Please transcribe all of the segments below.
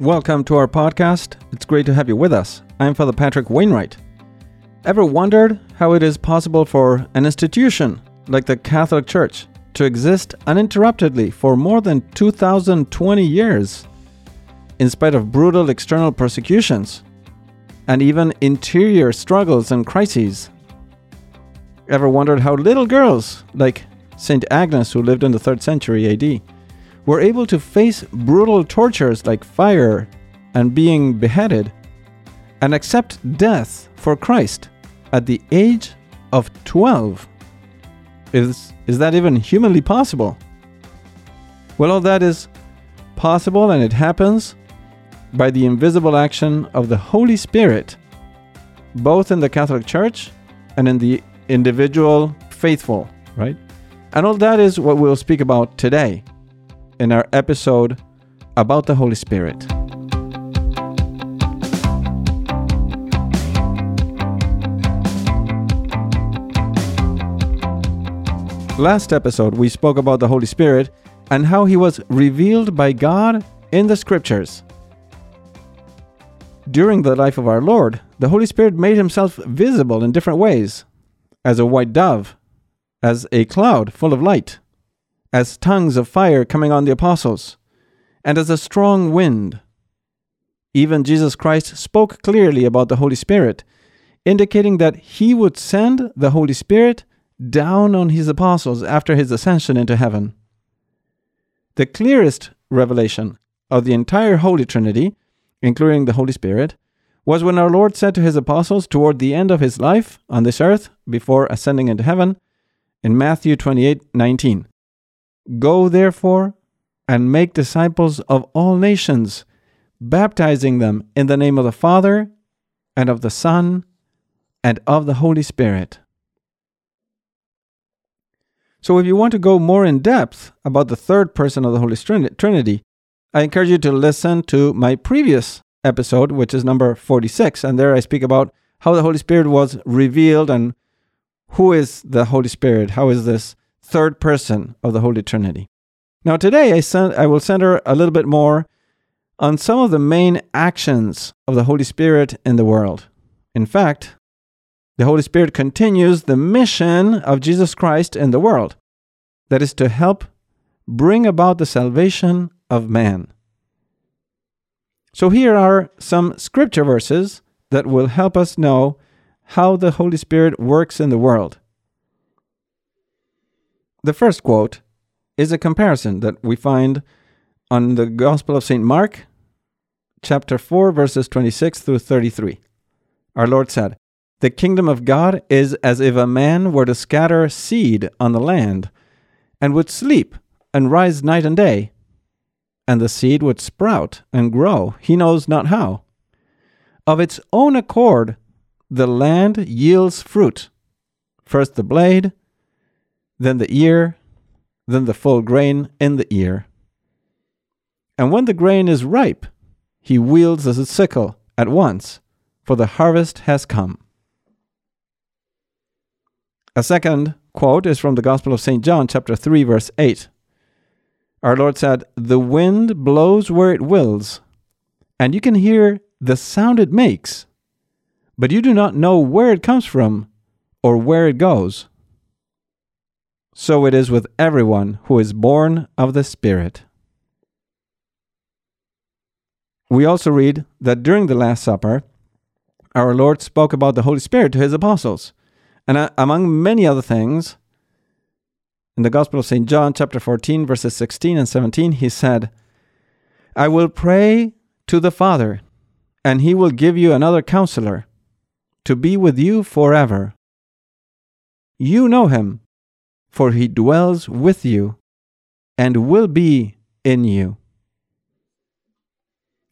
Welcome to our podcast. It's great to have you with us. I'm Father Patrick Wainwright. Ever wondered how it is possible for an institution like the Catholic Church to exist uninterruptedly for more than 2020 years, in spite of brutal external persecutions and even interior struggles and crises? Ever wondered how little girls, like St. Agnes, who lived in the 3rd century AD, were able to face brutal tortures like fire and being beheaded and accept death for Christ at the age of 12. Is, is that even humanly possible? Well, all that is possible and it happens by the invisible action of the Holy Spirit, both in the Catholic Church and in the individual faithful, right? And all that is what we'll speak about today in our episode about the Holy Spirit. Last episode, we spoke about the Holy Spirit and how he was revealed by God in the Scriptures. During the life of our Lord, the Holy Spirit made himself visible in different ways as a white dove, as a cloud full of light, as tongues of fire coming on the apostles, and as a strong wind. Even Jesus Christ spoke clearly about the Holy Spirit, indicating that he would send the Holy Spirit down on his apostles after his ascension into heaven. The clearest revelation of the entire Holy Trinity, including the Holy Spirit, was when our Lord said to his apostles toward the end of his life on this earth before ascending into heaven in Matthew 28:19. Go therefore and make disciples of all nations, baptizing them in the name of the Father and of the Son and of the Holy Spirit. So, if you want to go more in depth about the third person of the Holy Trinity, I encourage you to listen to my previous episode, which is number 46. And there I speak about how the Holy Spirit was revealed and who is the Holy Spirit? How is this third person of the Holy Trinity. Now, today I, send, I will center a little bit more on some of the main actions of the Holy Spirit in the world. In fact, the Holy Spirit continues the mission of Jesus Christ in the world that is, to help bring about the salvation of man. So, here are some scripture verses that will help us know how the Holy Spirit works in the world. The first quote is a comparison that we find on the Gospel of St. Mark, chapter 4, verses 26 through 33. Our Lord said, The kingdom of God is as if a man were to scatter seed on the land, and would sleep and rise night and day, and the seed would sprout and grow, he knows not how. Of its own accord, the land yields fruit first the blade, then the ear, then the full grain in the ear. And when the grain is ripe, he wields a sickle at once, for the harvest has come. A second quote is from the Gospel of St. John, chapter 3, verse 8. Our Lord said, The wind blows where it wills, and you can hear the sound it makes, but you do not know where it comes from or where it goes so it is with everyone who is born of the Spirit. We also read that during the Last Supper, our Lord spoke about the Holy Spirit to his apostles. And uh, among many other things, in the Gospel of St. John, chapter 14, verses 16 and 17, he said, I will pray to the Father, and he will give you another counselor to be with you forever. You know him for he dwells with you and will be in you.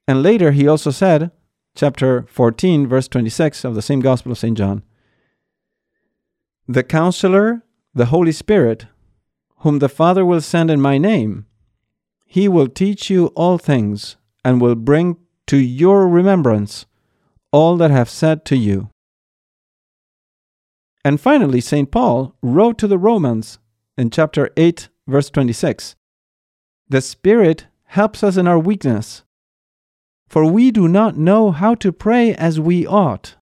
And later he also said, chapter 14, verse 26 of the same Gospel of St. John, The counselor, the Holy Spirit, whom the Father will send in my name, he will teach you all things and will bring to your remembrance all that I have said to you. And finally, St. Paul wrote to the Romans in chapter 8, verse 26 The Spirit helps us in our weakness, for we do not know how to pray as we ought.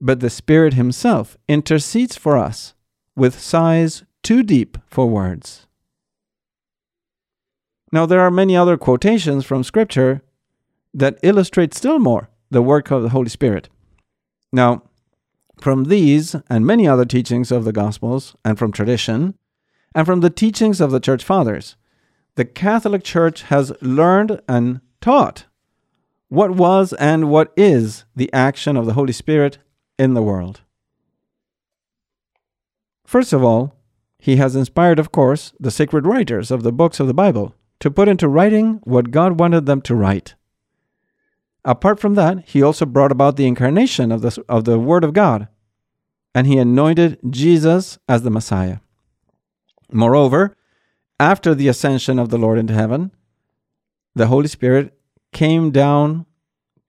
But the Spirit Himself intercedes for us with sighs too deep for words. Now, there are many other quotations from Scripture that illustrate still more the work of the Holy Spirit. Now, from these and many other teachings of the Gospels and from tradition, and from the teachings of the Church Fathers, the Catholic Church has learned and taught what was and what is the action of the Holy Spirit in the world. First of all, he has inspired, of course, the sacred writers of the books of the Bible to put into writing what God wanted them to write. Apart from that, he also brought about the incarnation of the, of the Word of God, and he anointed Jesus as the Messiah. Moreover, after the ascension of the Lord into heaven, the Holy Spirit came down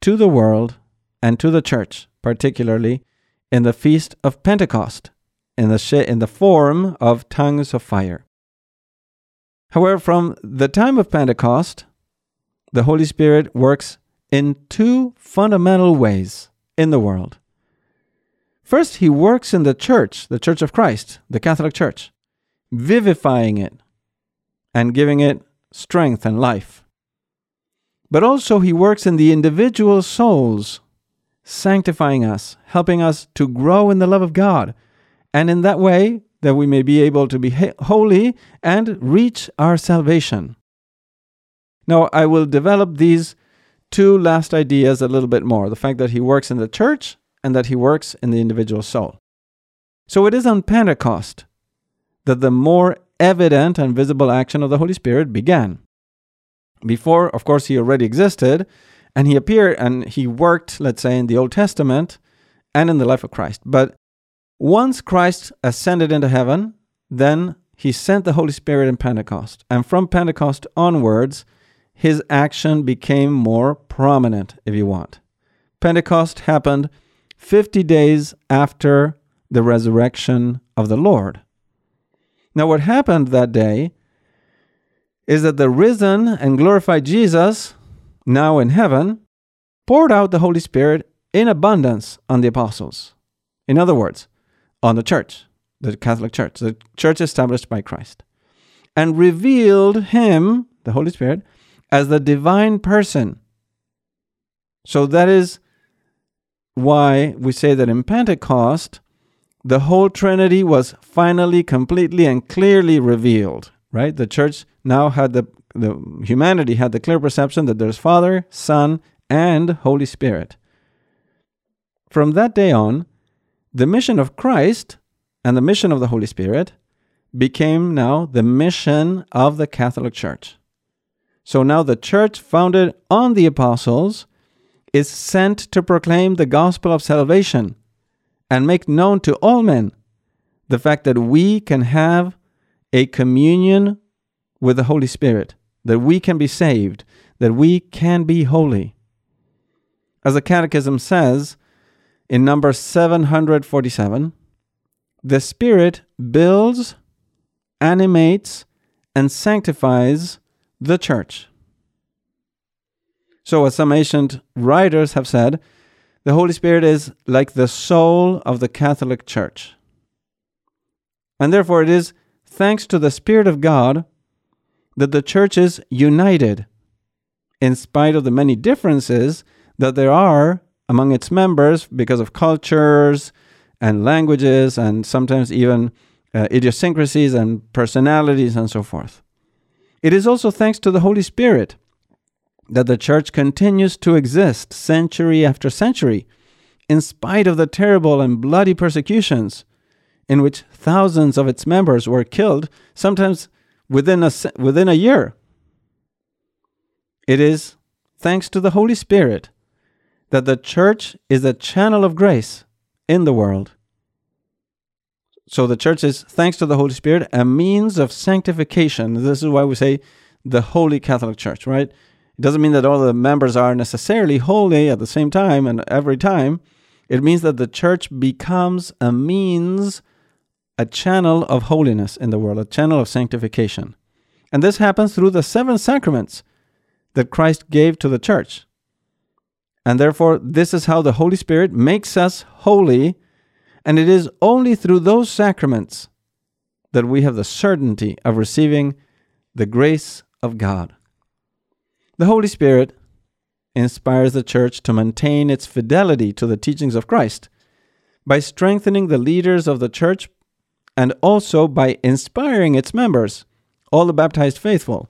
to the world and to the church, particularly in the feast of Pentecost, in the, sh- in the form of tongues of fire. However, from the time of Pentecost, the Holy Spirit works in two fundamental ways in the world. First, he works in the church, the Church of Christ, the Catholic Church, vivifying it and giving it strength and life. But also, he works in the individual souls, sanctifying us, helping us to grow in the love of God, and in that way, that we may be able to be holy and reach our salvation. Now, I will develop these two last ideas a little bit more the fact that he works in the church and that he works in the individual soul. So, it is on Pentecost that the more evident and visible action of the Holy Spirit began. Before, of course, he already existed and he appeared and he worked, let's say, in the Old Testament and in the life of Christ. But once Christ ascended into heaven, then he sent the Holy Spirit in Pentecost. And from Pentecost onwards, his action became more prominent, if you want. Pentecost happened 50 days after the resurrection of the Lord. Now, what happened that day is that the risen and glorified Jesus, now in heaven, poured out the Holy Spirit in abundance on the apostles. In other words, on the church, the Catholic Church, the church established by Christ, and revealed him, the Holy Spirit, as the divine person. So that is why we say that in Pentecost, the whole Trinity was finally, completely, and clearly revealed, right? The church now had the, the humanity had the clear perception that there's Father, Son, and Holy Spirit. From that day on, the mission of Christ and the mission of the Holy Spirit became now the mission of the Catholic Church. So now the church founded on the apostles is sent to proclaim the gospel of salvation and make known to all men the fact that we can have a communion with the Holy Spirit, that we can be saved, that we can be holy. As the Catechism says, in number 747, the Spirit builds, animates, and sanctifies the church. So, as some ancient writers have said, the Holy Spirit is like the soul of the Catholic Church. And therefore, it is thanks to the Spirit of God that the church is united, in spite of the many differences that there are among its members because of cultures and languages and sometimes even uh, idiosyncrasies and personalities and so forth. It is also thanks to the Holy Spirit that the church continues to exist century after century, in spite of the terrible and bloody persecutions in which thousands of its members were killed, sometimes within a, within a year. It is thanks to the Holy Spirit that the church is a channel of grace in the world. So the church is, thanks to the Holy Spirit, a means of sanctification. This is why we say the Holy Catholic Church, right? It doesn't mean that all the members are necessarily holy at the same time and every time, It means that the church becomes a means, a channel of holiness in the world, a channel of sanctification. And this happens through the seven sacraments that Christ gave to the church. And therefore, this is how the Holy Spirit makes us holy. And it is only through those sacraments that we have the certainty of receiving the grace of God. The Holy Spirit inspires the church to maintain its fidelity to the teachings of Christ by strengthening the leaders of the church and also by inspiring its members, all the baptized faithful,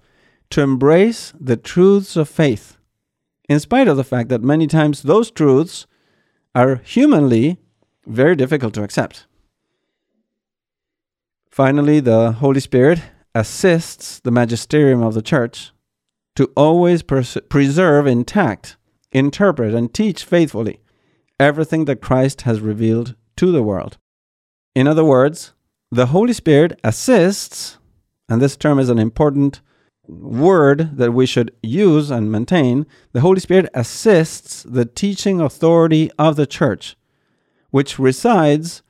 to embrace the truths of faith, in spite of the fact that many times those truths are humanly very difficult to accept. Finally, the Holy Spirit assists the magisterium of the church to always pers- preserve intact, interpret, and teach faithfully everything that Christ has revealed to the world. In other words, the Holy Spirit assists, and this term is an important word that we should use and maintain. The Holy Spirit assists the teaching authority of the church, which resides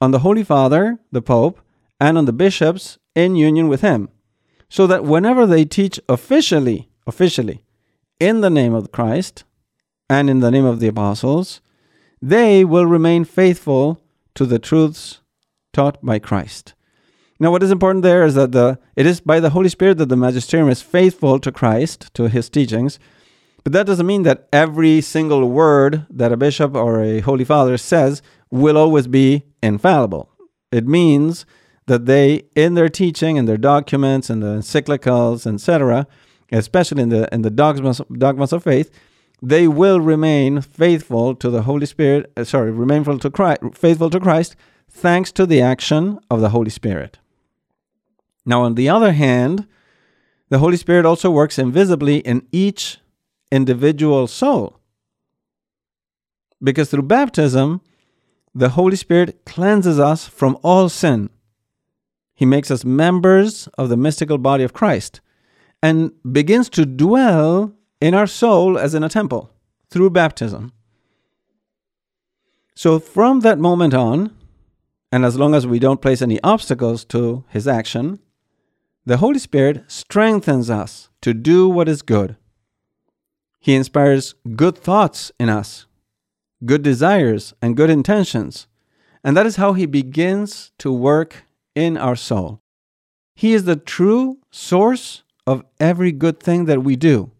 on the Holy Father, the Pope, and on the bishops in union with him so that whenever they teach officially, officially, in the name of Christ and in the name of the apostles, they will remain faithful to the truths taught by Christ. Now, what is important there is that the it is by the Holy Spirit that the magisterium is faithful to Christ, to his teachings. But that doesn't mean that every single word that a bishop or a holy father says will always be infallible. It means that they, in their teaching and their documents and the encyclicals, etc., especially in the in the dogmas dogmas of faith, they will remain faithful to the Holy Spirit. Uh, sorry, remain faithful to Christ, faithful to Christ, thanks to the action of the Holy Spirit. Now, on the other hand, the Holy Spirit also works invisibly in each individual soul. Because through baptism, the Holy Spirit cleanses us from all sin. He makes us members of the mystical body of Christ and begins to dwell in our soul as in a temple through baptism. So, from that moment on, and as long as we don't place any obstacles to his action, the Holy Spirit strengthens us to do what is good. He inspires good thoughts in us, good desires, and good intentions. And that is how he begins to work in our soul. He is the true source of every good thing that we do.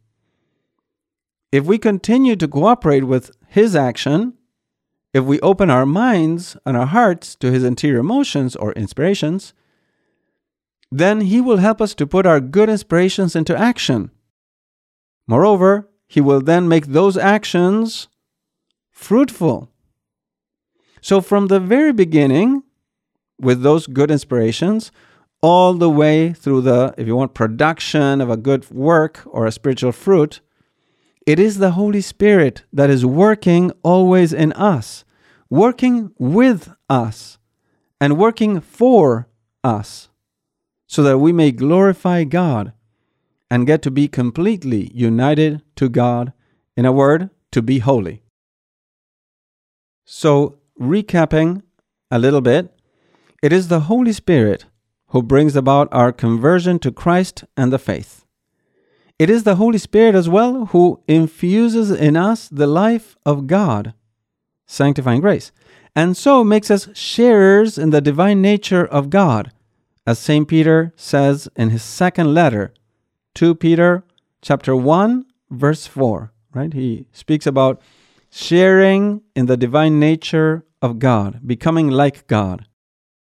If we continue to cooperate with His action, if we open our minds and our hearts to His interior emotions or inspirations, then He will help us to put our good inspirations into action. Moreover, He will then make those actions fruitful. So, from the very beginning, with those good inspirations all the way through the, if you want, production of a good work or a spiritual fruit, it is the Holy Spirit that is working always in us, working with us, and working for us, so that we may glorify God and get to be completely united to God. In a word, to be holy. So, recapping a little bit, it is the Holy Spirit who brings about our conversion to Christ and the faith. It is the Holy Spirit as well who infuses in us the life of God, sanctifying grace, and so makes us sharers in the divine nature of God, as St. Peter says in his second letter, 2 Peter chapter 1 verse 4, right? He speaks about sharing in the divine nature of God, becoming like God.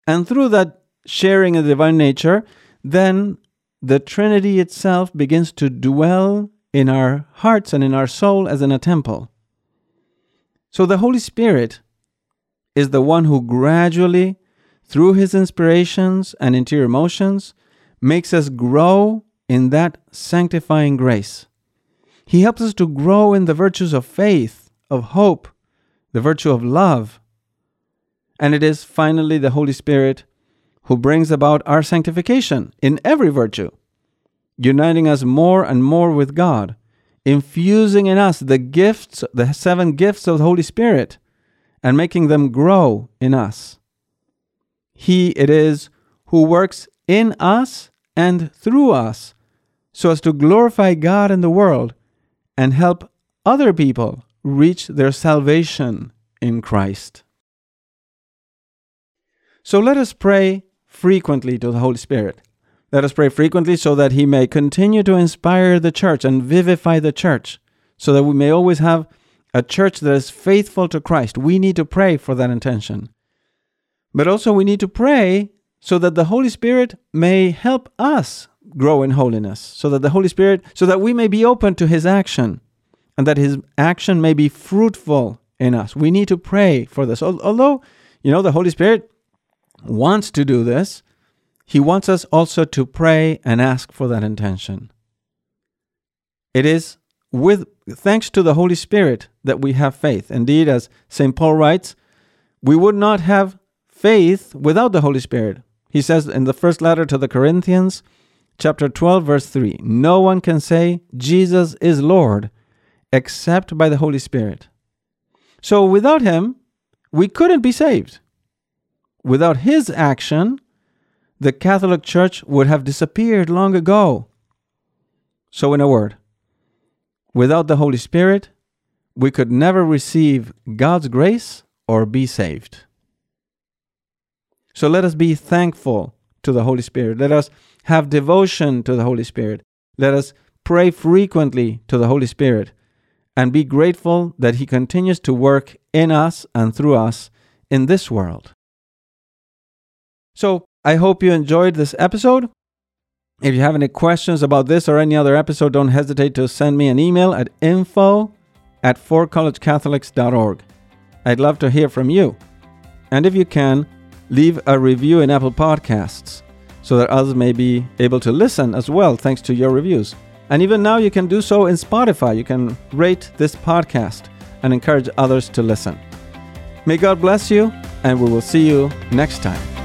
And through that sharing of the divine nature, then the Trinity itself begins to dwell in our hearts and in our soul as in a temple. So the Holy Spirit is the one who gradually, through his inspirations and interior emotions, makes us grow in that sanctifying grace. He helps us to grow in the virtues of faith, of hope, the virtue of love, and it is finally the Holy Spirit who brings about our sanctification in every virtue, uniting us more and more with God, infusing in us the gifts, the seven gifts of the Holy Spirit, and making them grow in us. He it is who works in us and through us so as to glorify God in the world and help other people reach their salvation in Christ. So let us pray frequently to the Holy Spirit. Let us pray frequently so that He may continue to inspire the church and vivify the church, so that we may always have a church that is faithful to Christ. We need to pray for that intention. But also, we need to pray so that the Holy Spirit may help us grow in holiness, so that the Holy Spirit, so that we may be open to His action and that His action may be fruitful in us. We need to pray for this. Although, you know, the Holy Spirit wants to do this, He wants us also to pray and ask for that intention. It is with thanks to the Holy Spirit that we have faith. Indeed, as St. Paul writes, we would not have faith without the Holy Spirit. He says in the first letter to the Corinthians, chapter 12, verse 3 No one can say Jesus is Lord except by the Holy Spirit. So without Him, we couldn't be saved. Without His action, the Catholic Church would have disappeared long ago. So, in a word, without the Holy Spirit, we could never receive God's grace or be saved. So let us be thankful to the Holy Spirit. Let us have devotion to the Holy Spirit. Let us pray frequently to the Holy Spirit and be grateful that He continues to work in us and through us in this world. So, I hope you enjoyed this episode. If you have any questions about this or any other episode, don't hesitate to send me an email at info at fortcollegecatholics.org. I'd love to hear from you. And if you can, leave a review in Apple Podcasts so that others may be able to listen as well, thanks to your reviews. And even now, you can do so in Spotify. You can rate this podcast and encourage others to listen. May God bless you, and we will see you next time.